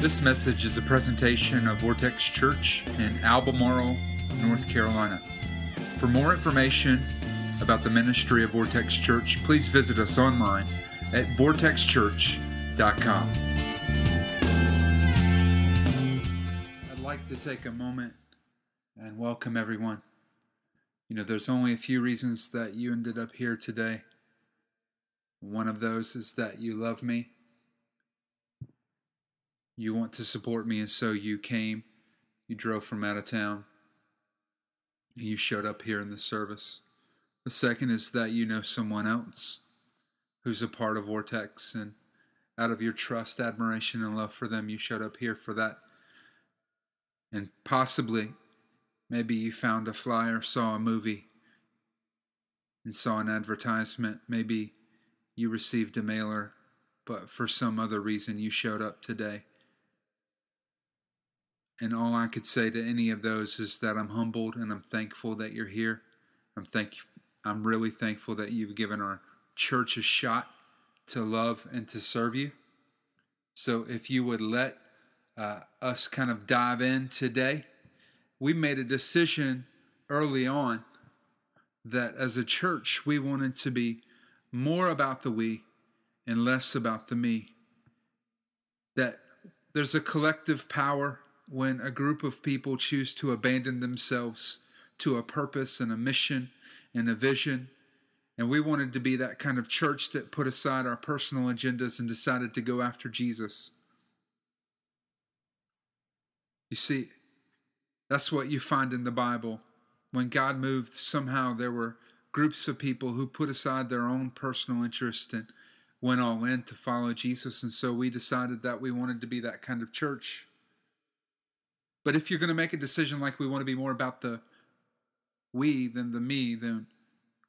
This message is a presentation of Vortex Church in Albemarle, North Carolina. For more information about the ministry of Vortex Church, please visit us online at vortexchurch.com. I'd like to take a moment and welcome everyone. You know, there's only a few reasons that you ended up here today. One of those is that you love me you want to support me, and so you came, you drove from out of town, And you showed up here in the service. The second is that you know someone else who's a part of Vortex, and out of your trust, admiration, and love for them, you showed up here for that. And possibly, maybe you found a flyer, saw a movie, and saw an advertisement. Maybe you received a mailer, but for some other reason you showed up today. And all I could say to any of those is that I'm humbled and I'm thankful that you're here. I'm thank I'm really thankful that you've given our church a shot to love and to serve you. So if you would let uh, us kind of dive in today, we made a decision early on that as a church we wanted to be more about the we and less about the me. That there's a collective power when a group of people choose to abandon themselves to a purpose and a mission and a vision. And we wanted to be that kind of church that put aside our personal agendas and decided to go after Jesus. You see, that's what you find in the Bible. When God moved, somehow there were groups of people who put aside their own personal interest and went all in to follow Jesus. And so we decided that we wanted to be that kind of church. But if you're going to make a decision like we want to be more about the we than the me, then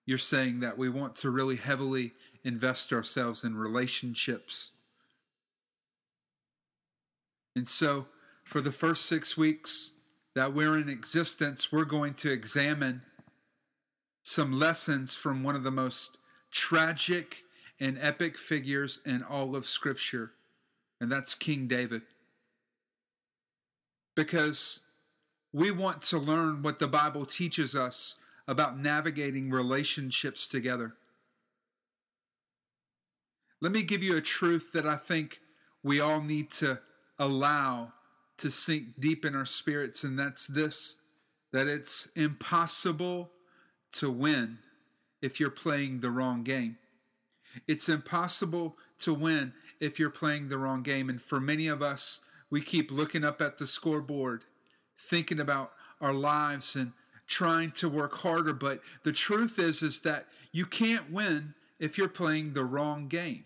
you're saying that we want to really heavily invest ourselves in relationships. And so, for the first six weeks that we're in existence, we're going to examine some lessons from one of the most tragic and epic figures in all of Scripture, and that's King David because we want to learn what the Bible teaches us about navigating relationships together. Let me give you a truth that I think we all need to allow to sink deep in our spirits, and that's this that it's impossible to win if you're playing the wrong game. It's impossible to win if you're playing the wrong game. And for many of us, we keep looking up at the scoreboard, thinking about our lives and trying to work harder. But the truth is, is that you can't win if you're playing the wrong game.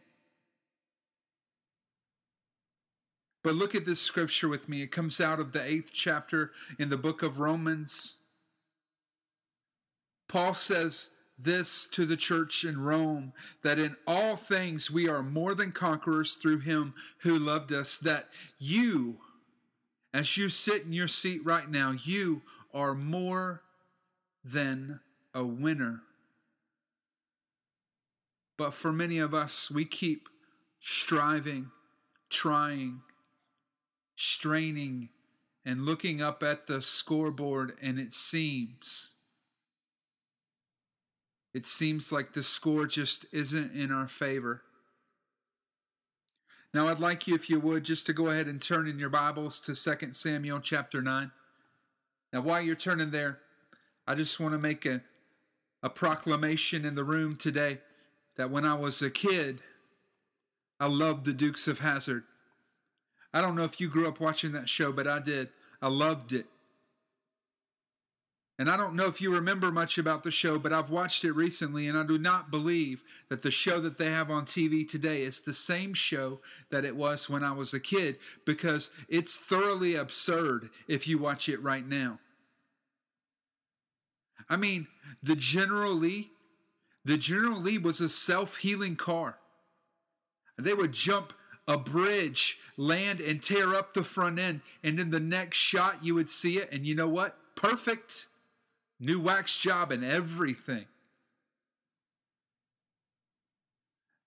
But look at this scripture with me. It comes out of the eighth chapter in the book of Romans. Paul says, this to the church in Rome that in all things we are more than conquerors through him who loved us, that you, as you sit in your seat right now, you are more than a winner. But for many of us, we keep striving, trying, straining, and looking up at the scoreboard, and it seems it seems like the score just isn't in our favor. Now, I'd like you, if you would, just to go ahead and turn in your Bibles to 2 Samuel chapter 9. Now, while you're turning there, I just want to make a, a proclamation in the room today that when I was a kid, I loved the Dukes of Hazzard. I don't know if you grew up watching that show, but I did. I loved it. And I don't know if you remember much about the show, but I've watched it recently, and I do not believe that the show that they have on TV today is the same show that it was when I was a kid because it's thoroughly absurd if you watch it right now. I mean, the General Lee, the General Lee was a self healing car. They would jump a bridge, land, and tear up the front end. And in the next shot, you would see it. And you know what? Perfect new wax job and everything.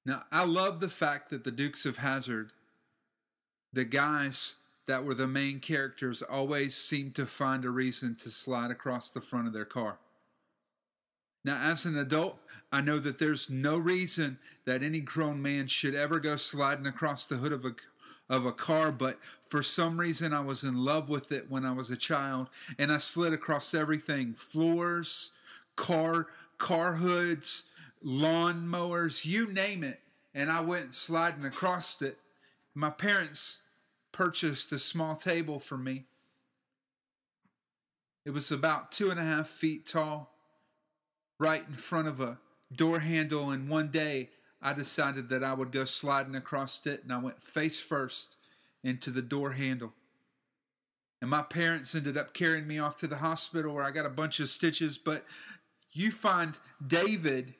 Now, I love the fact that the Dukes of Hazzard, the guys that were the main characters always seemed to find a reason to slide across the front of their car. Now, as an adult, I know that there's no reason that any grown man should ever go sliding across the hood of a of a car, but for some reason I was in love with it when I was a child, and I slid across everything: floors, car car hoods, lawn mowers, you name it, and I went sliding across it. My parents purchased a small table for me. It was about two and a half feet tall, right in front of a door handle, and one day I decided that I would go sliding across it, and I went face first into the door handle. And my parents ended up carrying me off to the hospital where I got a bunch of stitches. But you find David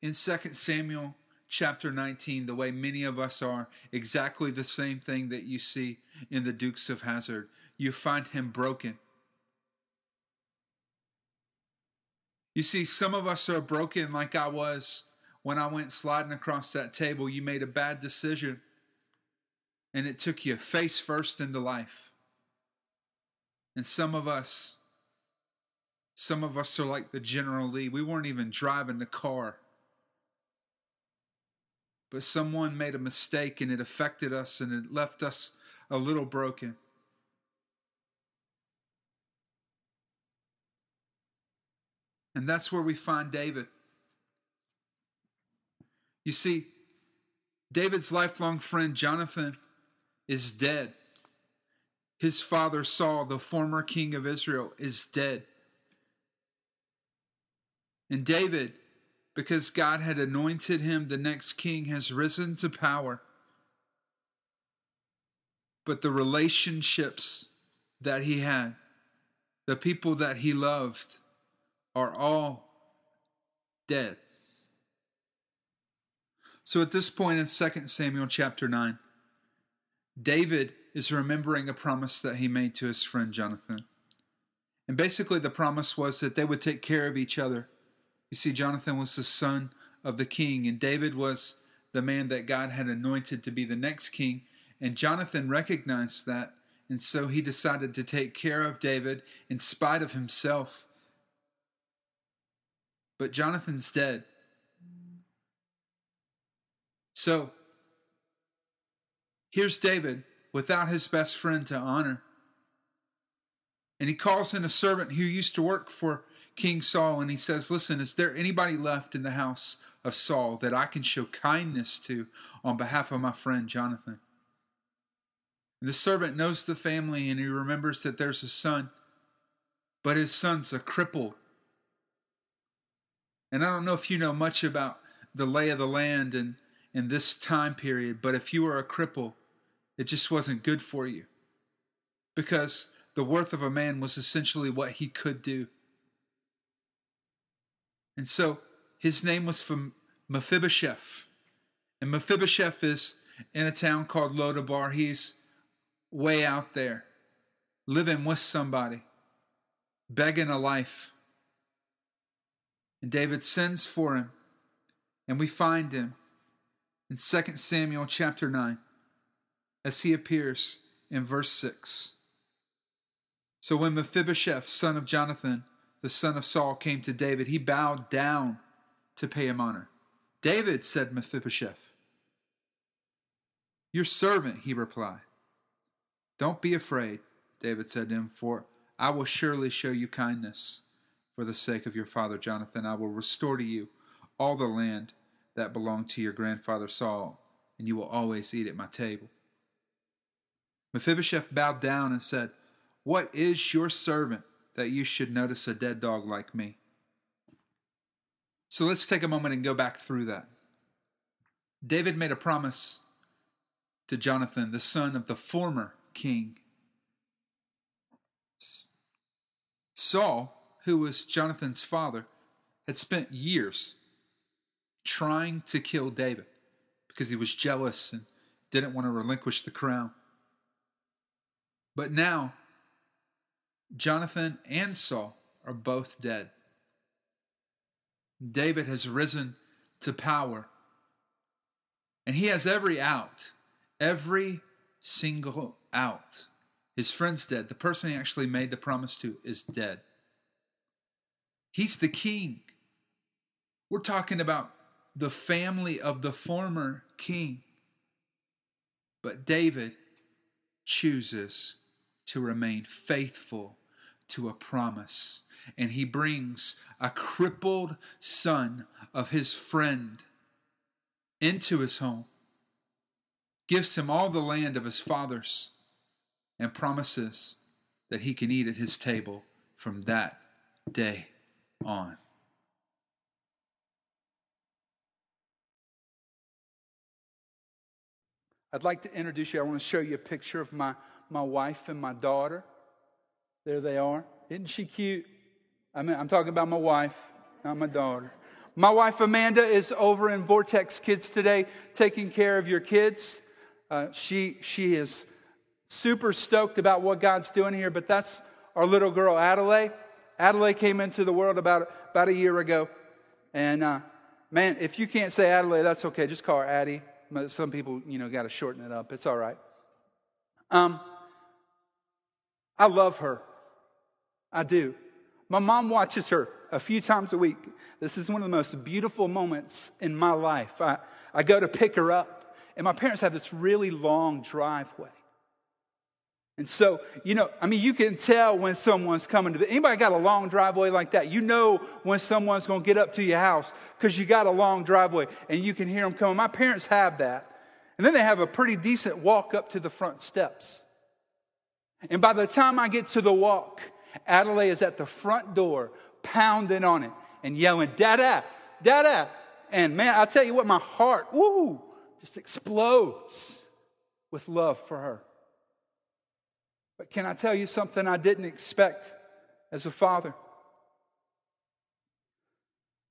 in 2 Samuel chapter 19, the way many of us are, exactly the same thing that you see in the Dukes of Hazzard. You find him broken. You see, some of us are broken like I was when I went sliding across that table. You made a bad decision, and it took you face first into life. And some of us, some of us are like the General Lee. We weren't even driving the car but someone made a mistake and it affected us and it left us a little broken. And that's where we find David. You see, David's lifelong friend Jonathan is dead. His father Saul, the former king of Israel, is dead. And David because God had anointed him the next king, has risen to power. But the relationships that he had, the people that he loved, are all dead. So at this point in 2 Samuel chapter 9, David is remembering a promise that he made to his friend Jonathan. And basically, the promise was that they would take care of each other you see, Jonathan was the son of the king, and David was the man that God had anointed to be the next king. And Jonathan recognized that, and so he decided to take care of David in spite of himself. But Jonathan's dead. So here's David without his best friend to honor. And he calls in a servant who used to work for King Saul and he says, Listen, is there anybody left in the house of Saul that I can show kindness to on behalf of my friend Jonathan? And the servant knows the family and he remembers that there's a son, but his son's a cripple. And I don't know if you know much about the lay of the land and in this time period, but if you were a cripple, it just wasn't good for you. Because the worth of a man was essentially what he could do. And so his name was from Mephibosheth. And Mephibosheth is in a town called Lodabar. He's way out there, living with somebody, begging a life. And David sends for him, and we find him in 2 Samuel chapter 9 as he appears in verse 6. So when Mephibosheth, son of Jonathan, the son of Saul, came to David, he bowed down to pay him honor. David, said Mephibosheth. Your servant, he replied. Don't be afraid, David said to him, for I will surely show you kindness. For the sake of your father Jonathan, I will restore to you all the land that belonged to your grandfather Saul, and you will always eat at my table. Mephibosheth bowed down and said, What is your servant that you should notice a dead dog like me. So let's take a moment and go back through that. David made a promise to Jonathan, the son of the former king. Saul, who was Jonathan's father, had spent years trying to kill David because he was jealous and didn't want to relinquish the crown. But now Jonathan and Saul are both dead. David has risen to power. And he has every out, every single out His friend's dead. The person he actually made the promise to is dead. He's the king. We're talking about the family of the former king. But David chooses to remain faithful to a promise. And he brings a crippled son of his friend into his home, gives him all the land of his fathers, and promises that he can eat at his table from that day on. I'd like to introduce you. I want to show you a picture of my, my wife and my daughter. There they are. Isn't she cute? I mean, I'm talking about my wife, not my daughter. My wife Amanda is over in Vortex Kids today, taking care of your kids. Uh, she she is super stoked about what God's doing here. But that's our little girl Adelaide. Adelaide came into the world about about a year ago, and uh, man, if you can't say Adelaide, that's okay. Just call her Addie. Some people, you know, got to shorten it up. It's all right. Um, I love her. I do. My mom watches her a few times a week. This is one of the most beautiful moments in my life. I, I go to pick her up, and my parents have this really long driveway. And so, you know, I mean, you can tell when someone's coming to. the, Anybody got a long driveway like that? You know when someone's going to get up to your house because you got a long driveway and you can hear them coming. My parents have that. And then they have a pretty decent walk up to the front steps. And by the time I get to the walk, Adelaide is at the front door, pounding on it and yelling, Dada, Dada. And man, I'll tell you what, my heart, woo, just explodes with love for her. But can I tell you something I didn't expect as a father?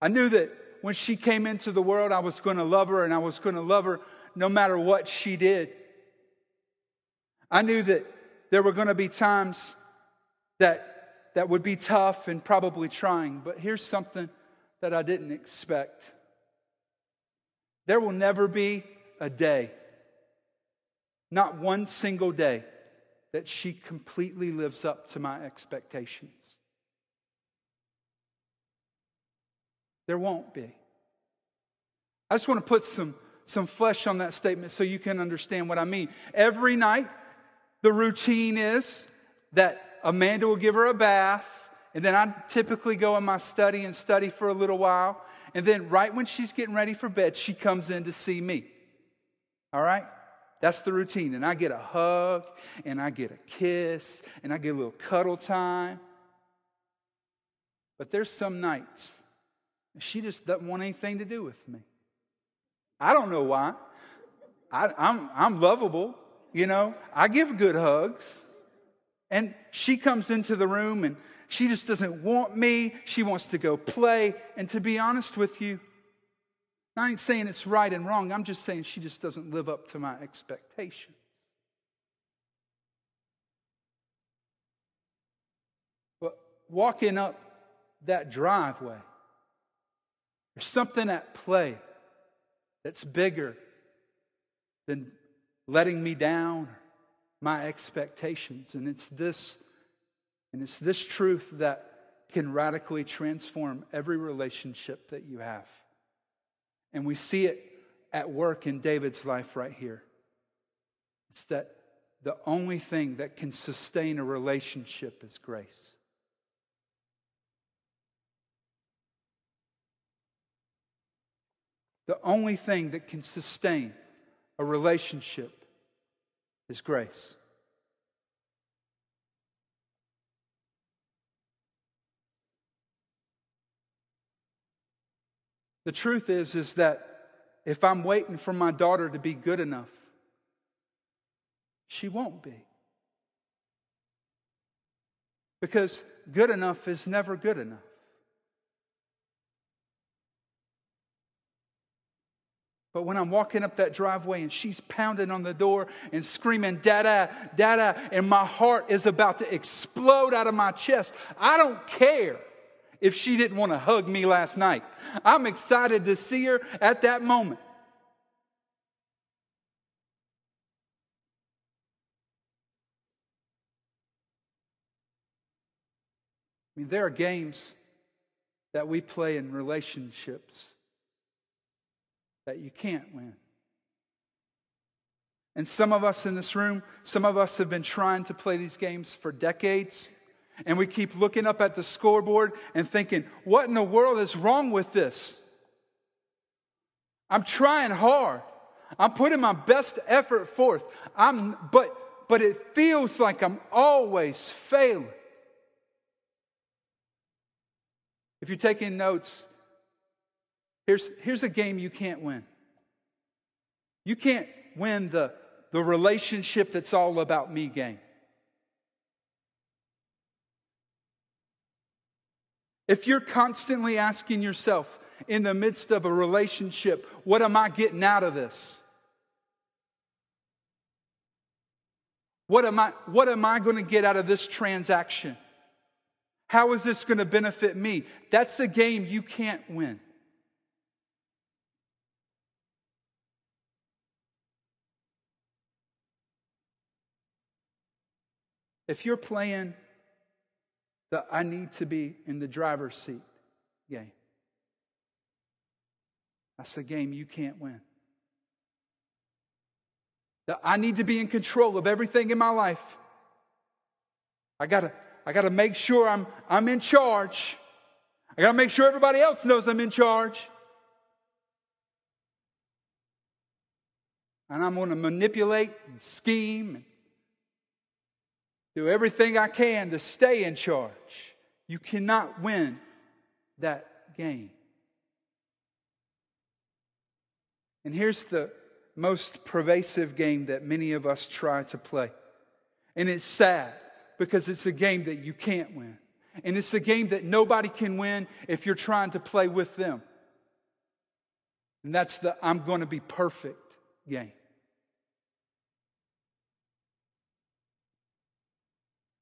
I knew that when she came into the world, I was going to love her and I was going to love her no matter what she did. I knew that there were going to be times that that would be tough and probably trying. But here's something that I didn't expect there will never be a day, not one single day, that she completely lives up to my expectations. There won't be. I just want to put some, some flesh on that statement so you can understand what I mean. Every night, the routine is that Amanda will give her a bath, and then I typically go in my study and study for a little while. And then, right when she's getting ready for bed, she comes in to see me. All right? That's the routine. And I get a hug, and I get a kiss, and I get a little cuddle time. But there's some nights she just doesn't want anything to do with me. I don't know why. I, I'm, I'm lovable, you know. I give good hugs. And she comes into the room and she just doesn't want me. She wants to go play. And to be honest with you, I ain't saying it's right and wrong. I'm just saying she just doesn't live up to my expectations. But walking up that driveway, there's something at play that's bigger than letting me down my expectations. And it's this, and it's this truth that can radically transform every relationship that you have. And we see it at work in David's life right here. It's that the only thing that can sustain a relationship is grace. The only thing that can sustain a relationship is grace. The truth is is that if I'm waiting for my daughter to be good enough, she won't be. Because good enough is never good enough. But when I'm walking up that driveway and she's pounding on the door and screaming, Dada, Dada, and my heart is about to explode out of my chest, I don't care if she didn't want to hug me last night. I'm excited to see her at that moment. I mean, there are games that we play in relationships that you can't win. And some of us in this room, some of us have been trying to play these games for decades. And we keep looking up at the scoreboard and thinking, what in the world is wrong with this? I'm trying hard. I'm putting my best effort forth. I'm, but, but it feels like I'm always failing. If you're taking notes, here's, here's a game you can't win. You can't win the, the relationship that's all about me game. If you're constantly asking yourself in the midst of a relationship, what am I getting out of this? What am I, what am I going to get out of this transaction? How is this going to benefit me? That's a game you can't win. If you're playing I need to be in the driver's seat game, that's a game you can't win. I need to be in control of everything in my life. I gotta, I gotta make sure I'm, I'm in charge. I gotta make sure everybody else knows I'm in charge. And I'm gonna manipulate and scheme and do everything I can to stay in charge. You cannot win that game. And here's the most pervasive game that many of us try to play. And it's sad because it's a game that you can't win. And it's a game that nobody can win if you're trying to play with them. And that's the I'm going to be perfect game.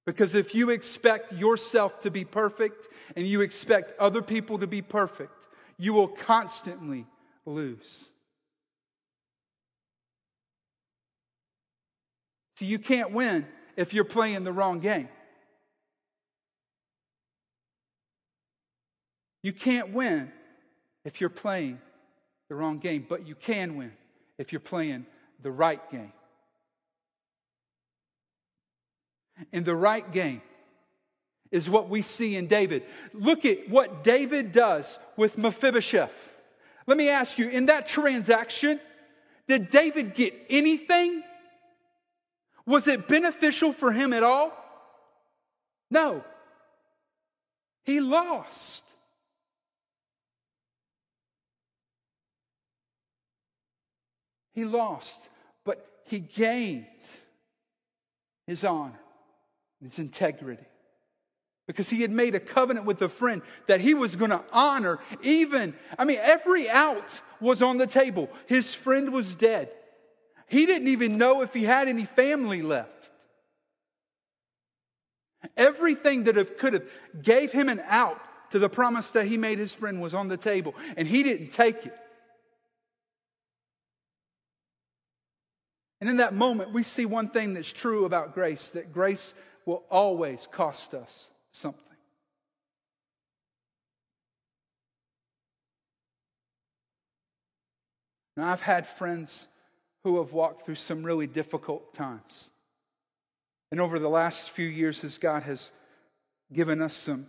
Because if you expect yourself to be perfect and you expect other people to be perfect, you will constantly lose. So you can't win if you're playing the wrong game. You can't win if you're playing the wrong game, but you can win if you're playing the right game. In the right game is what we see in David. Look at what David does with Mephibosheth. Let me ask you, in that transaction, did David get anything? Was it beneficial for him at all? No. He lost. He lost, but he gained his honor his integrity. Because he had made a covenant with a friend that he was going to honor, even, I mean, every out was on the table. His friend was dead. He didn't even know if he had any family left. Everything that have, could have gave him an out to the promise that he made his friend was on the table, and he didn't take it. And in that moment, we see one thing that's true about grace that grace will always cost us something. Now, I've had friends who have walked through some really difficult times. And over the last few years, as God has given us some,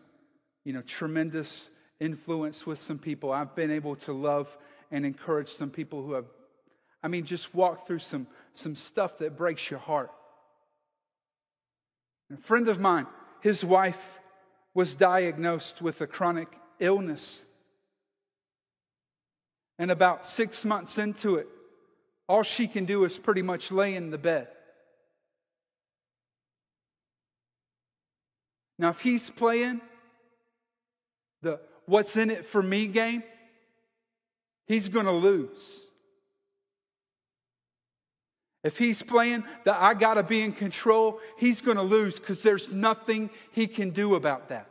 you know, tremendous influence with some people, I've been able to love and encourage some people who have, I mean, just walked through some, some stuff that breaks your heart. A friend of mine, his wife was diagnosed with a chronic illness. And about six months into it, all she can do is pretty much lay in the bed. Now, if he's playing the what's in it for me game, he's going to lose. If he's playing that I got to be in control, he's going to lose because there's nothing he can do about that.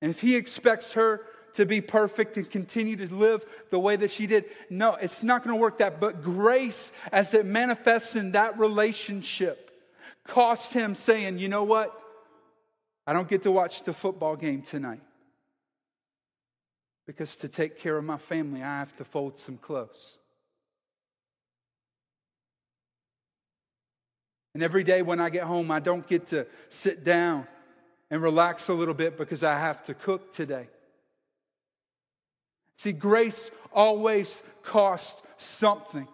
And if he expects her to be perfect and continue to live the way that she did, no, it's not going to work that. But grace, as it manifests in that relationship, cost him saying, you know what? I don't get to watch the football game tonight because to take care of my family, I have to fold some clothes. And every day when I get home, I don't get to sit down and relax a little bit because I have to cook today. See, grace always costs something.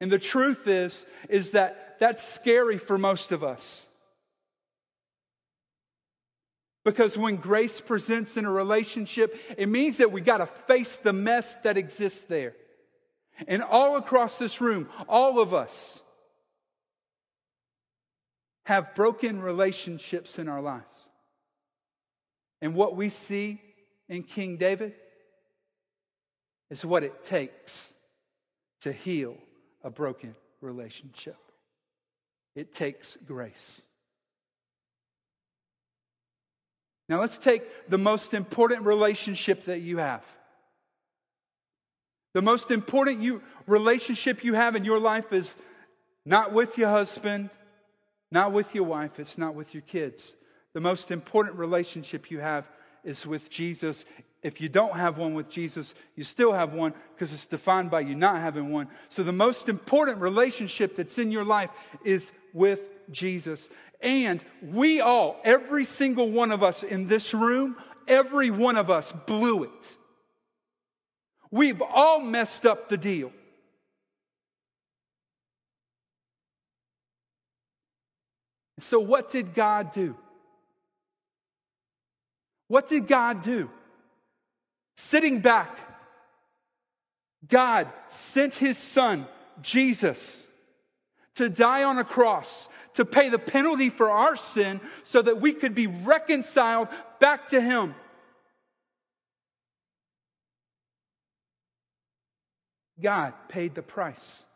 And the truth is, is that that's scary for most of us. Because when grace presents in a relationship, it means that we got to face the mess that exists there. And all across this room, all of us have broken relationships in our lives. And what we see in King David is what it takes to heal a broken relationship. It takes grace. Now, let's take the most important relationship that you have. The most important you, relationship you have in your life is not with your husband, not with your wife, it's not with your kids. The most important relationship you have is with Jesus. If you don't have one with Jesus, you still have one because it's defined by you not having one. So, the most important relationship that's in your life is with Jesus. And we all, every single one of us in this room, every one of us blew it. We've all messed up the deal. So, what did God do? What did God do? Sitting back, God sent his son, Jesus, to die on a cross, to pay the penalty for our sin so that we could be reconciled back to him. God paid the price.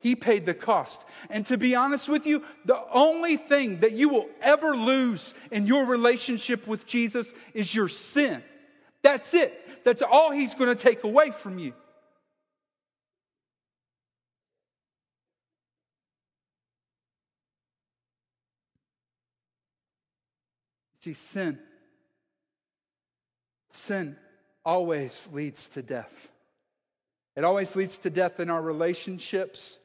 He paid the cost. And to be honest with you, the only thing that you will ever lose in your relationship with Jesus is your sin. That's it. That's all He's going to take away from you. See, sin, sin always leads to death. It always leads to death in our relationships.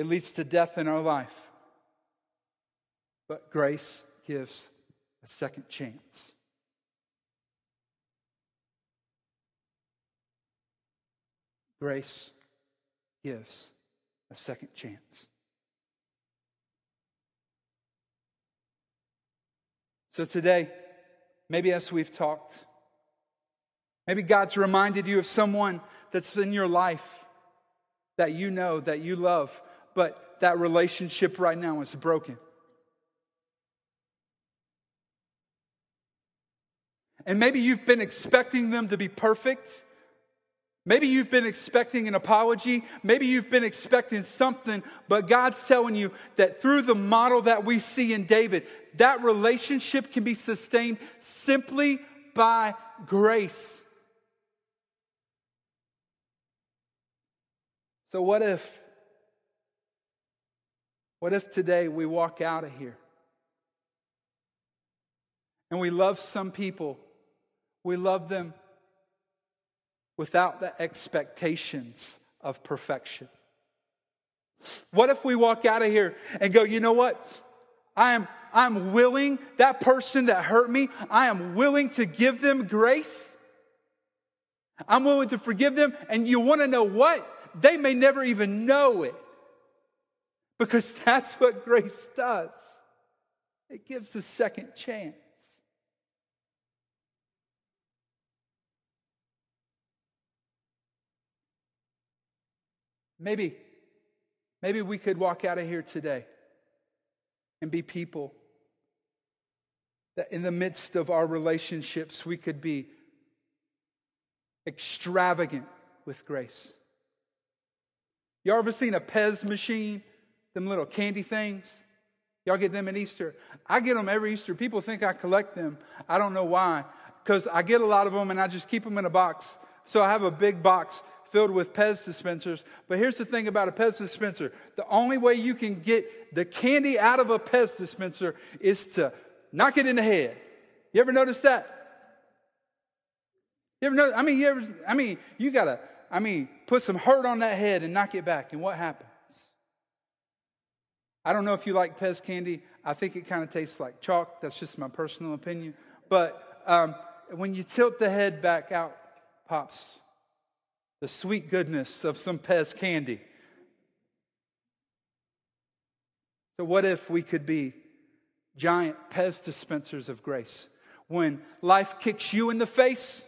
It leads to death in our life. But grace gives a second chance. Grace gives a second chance. So today, maybe as we've talked, maybe God's reminded you of someone that's in your life that you know, that you love, but that relationship right now is broken. And maybe you've been expecting them to be perfect. Maybe you've been expecting an apology. Maybe you've been expecting something, but God's telling you that through the model that we see in David, that relationship can be sustained simply by grace. So, what if what if today we walk out of here and we love some people, we love them without the expectations of perfection? What if we walk out of here and go, you know what? I am I'm willing, that person that hurt me, I am willing to give them grace. I'm willing to forgive them. And you want to know what? They may never even know it. Because that's what grace does it gives a second chance. Maybe, maybe we could walk out of here today and be people that in the midst of our relationships, we could be extravagant with grace. You ever seen a Pez machine them little candy things. Y'all get them at Easter? I get them every Easter. People think I collect them. I don't know why. Because I get a lot of them and I just keep them in a box. So I have a big box filled with Pez dispensers. But here's the thing about a Pez dispenser the only way you can get the candy out of a Pez dispenser is to knock it in the head. You ever notice that? You ever know? I mean, you ever, I mean, you gotta, I mean, put some hurt on that head and knock it back, and what happens? I don't know if you like Pez candy. I think it kind of tastes like chalk. That's just my personal opinion. But um, when you tilt the head back out, pops the sweet goodness of some Pez candy. So, what if we could be giant Pez dispensers of grace? When life kicks you in the face,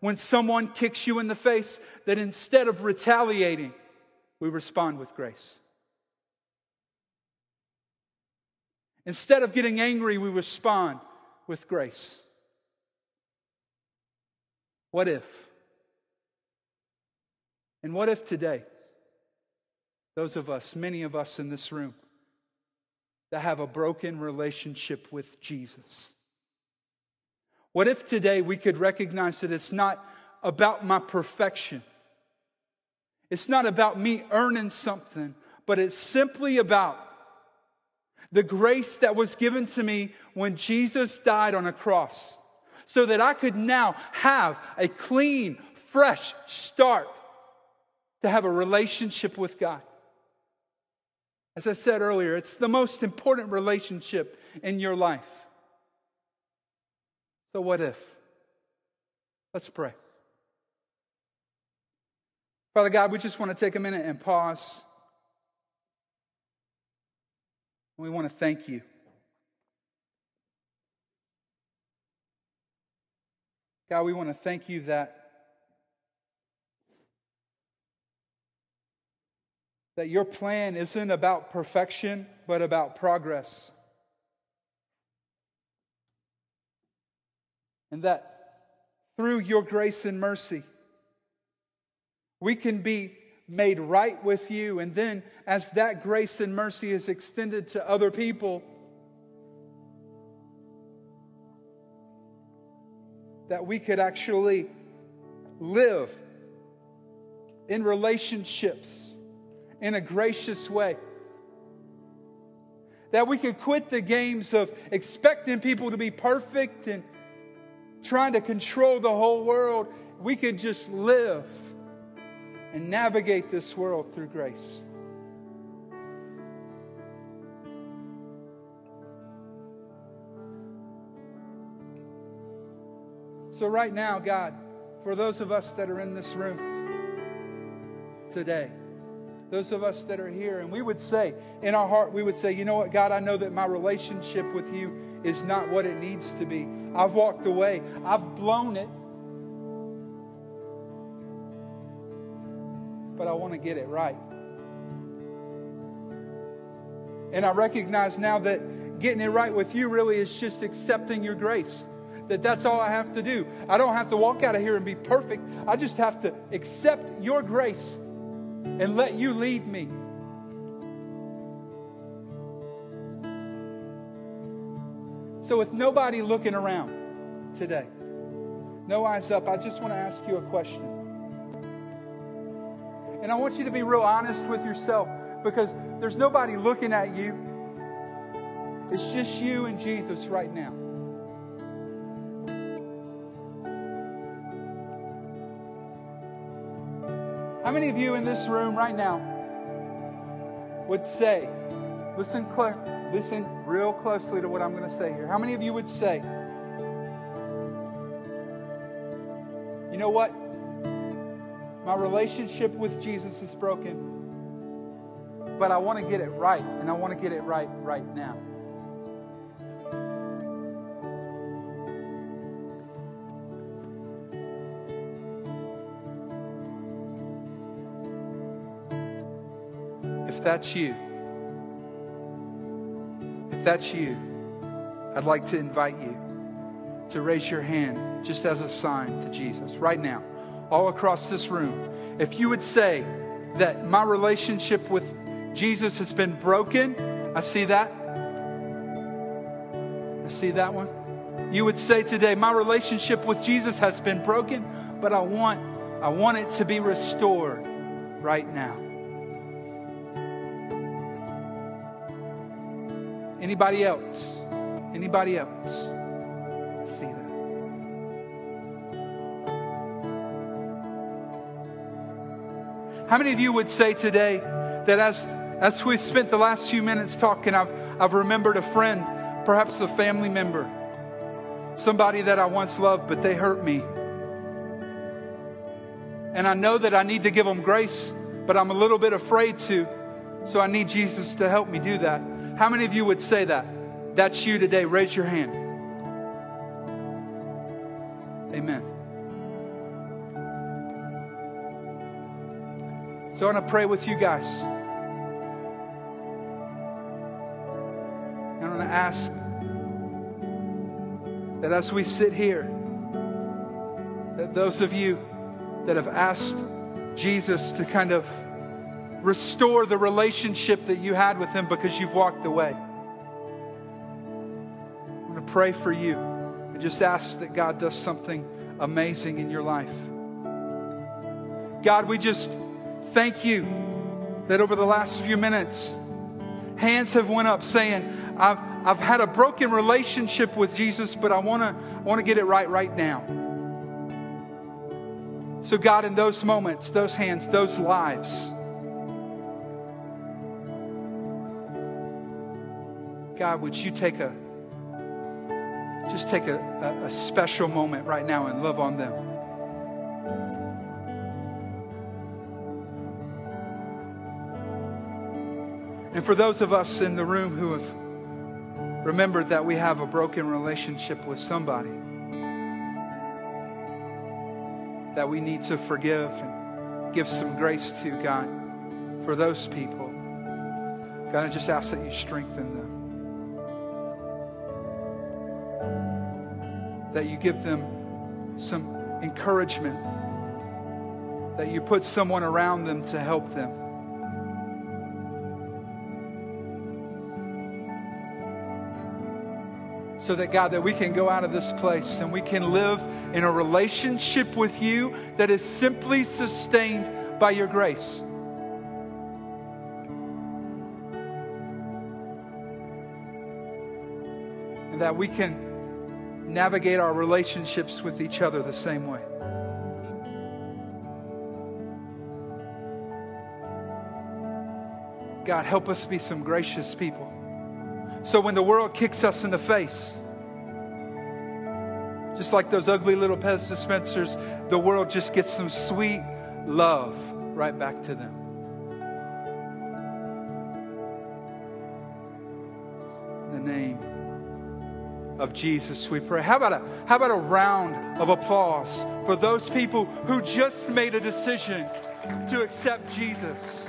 when someone kicks you in the face, that instead of retaliating, we respond with grace. Instead of getting angry, we respond with grace. What if? And what if today, those of us, many of us in this room, that have a broken relationship with Jesus, what if today we could recognize that it's not about my perfection? It's not about me earning something, but it's simply about the grace that was given to me when Jesus died on a cross, so that I could now have a clean, fresh start to have a relationship with God. As I said earlier, it's the most important relationship in your life. So, what if? Let's pray. Father God, we just want to take a minute and pause. We want to thank you. God, we want to thank you that, that your plan isn't about perfection, but about progress. And that through your grace and mercy, we can be made right with you. And then, as that grace and mercy is extended to other people, that we could actually live in relationships in a gracious way. That we could quit the games of expecting people to be perfect and trying to control the whole world. We could just live and navigate this world through grace. So, right now, God, for those of us that are in this room today, those of us that are here, and we would say, in our heart, we would say, you know what, God, I know that my relationship with you is not what it needs to be. I've walked away, I've blown it. But I want to get it right. And I recognize now that getting it right with you really is just accepting your grace. That that's all I have to do. I don't have to walk out of here and be perfect. I just have to accept your grace and let you lead me. So, with nobody looking around today, no eyes up, I just want to ask you a question. And I want you to be real honest with yourself because there's nobody looking at you. It's just you and Jesus right now. How many of you in this room right now would say, listen, listen real closely to what I'm going to say here. How many of you would say, you know what? My relationship with Jesus is broken, but I want to get it right, and I want to get it right right now. If that's you, if that's you, I'd like to invite you to raise your hand just as a sign to Jesus right now, all across this room. If you would say that my relationship with Jesus has been broken, I see that. I see that one. You would say today, my relationship with Jesus has been broken, but I want, I want it to be restored right now. Anybody else? Anybody else? How many of you would say today that as, as we spent the last few minutes talking, I've, I've remembered a friend, perhaps a family member, somebody that I once loved, but they hurt me. And I know that I need to give them grace, but I'm a little bit afraid to. So I need Jesus to help me do that. How many of you would say that? That's you today. Raise your hand. Amen. So I want to pray with you guys. I want to ask that as we sit here, that those of you that have asked Jesus to kind of restore the relationship that you had with him because you've walked away. I'm going to pray for you and just ask that God does something amazing in your life. God, we just thank you that over the last few minutes, hands have went up saying, I've, I've had a broken relationship with Jesus, but I want to I want to get it right right now. So, God, in those moments, those hands, those lives, God, would you take a just take a, a, a special moment right now and love on them? And for those of us in the room who have remembered that we have a broken relationship with somebody, that we need to forgive and give some grace to, God, for those people, God, I just ask that you strengthen them. That you give them some encouragement, that you put someone around them to help them. So that God, that we can go out of this place and we can live in a relationship with you that is simply sustained by your grace. And that we can navigate our relationships with each other the same way. God, help us be some gracious people. So when the world kicks us in the face, just like those ugly little Pez dispensers, the world just gets some sweet love right back to them. In the name of Jesus, we pray. How about a, how about a round of applause for those people who just made a decision to accept Jesus?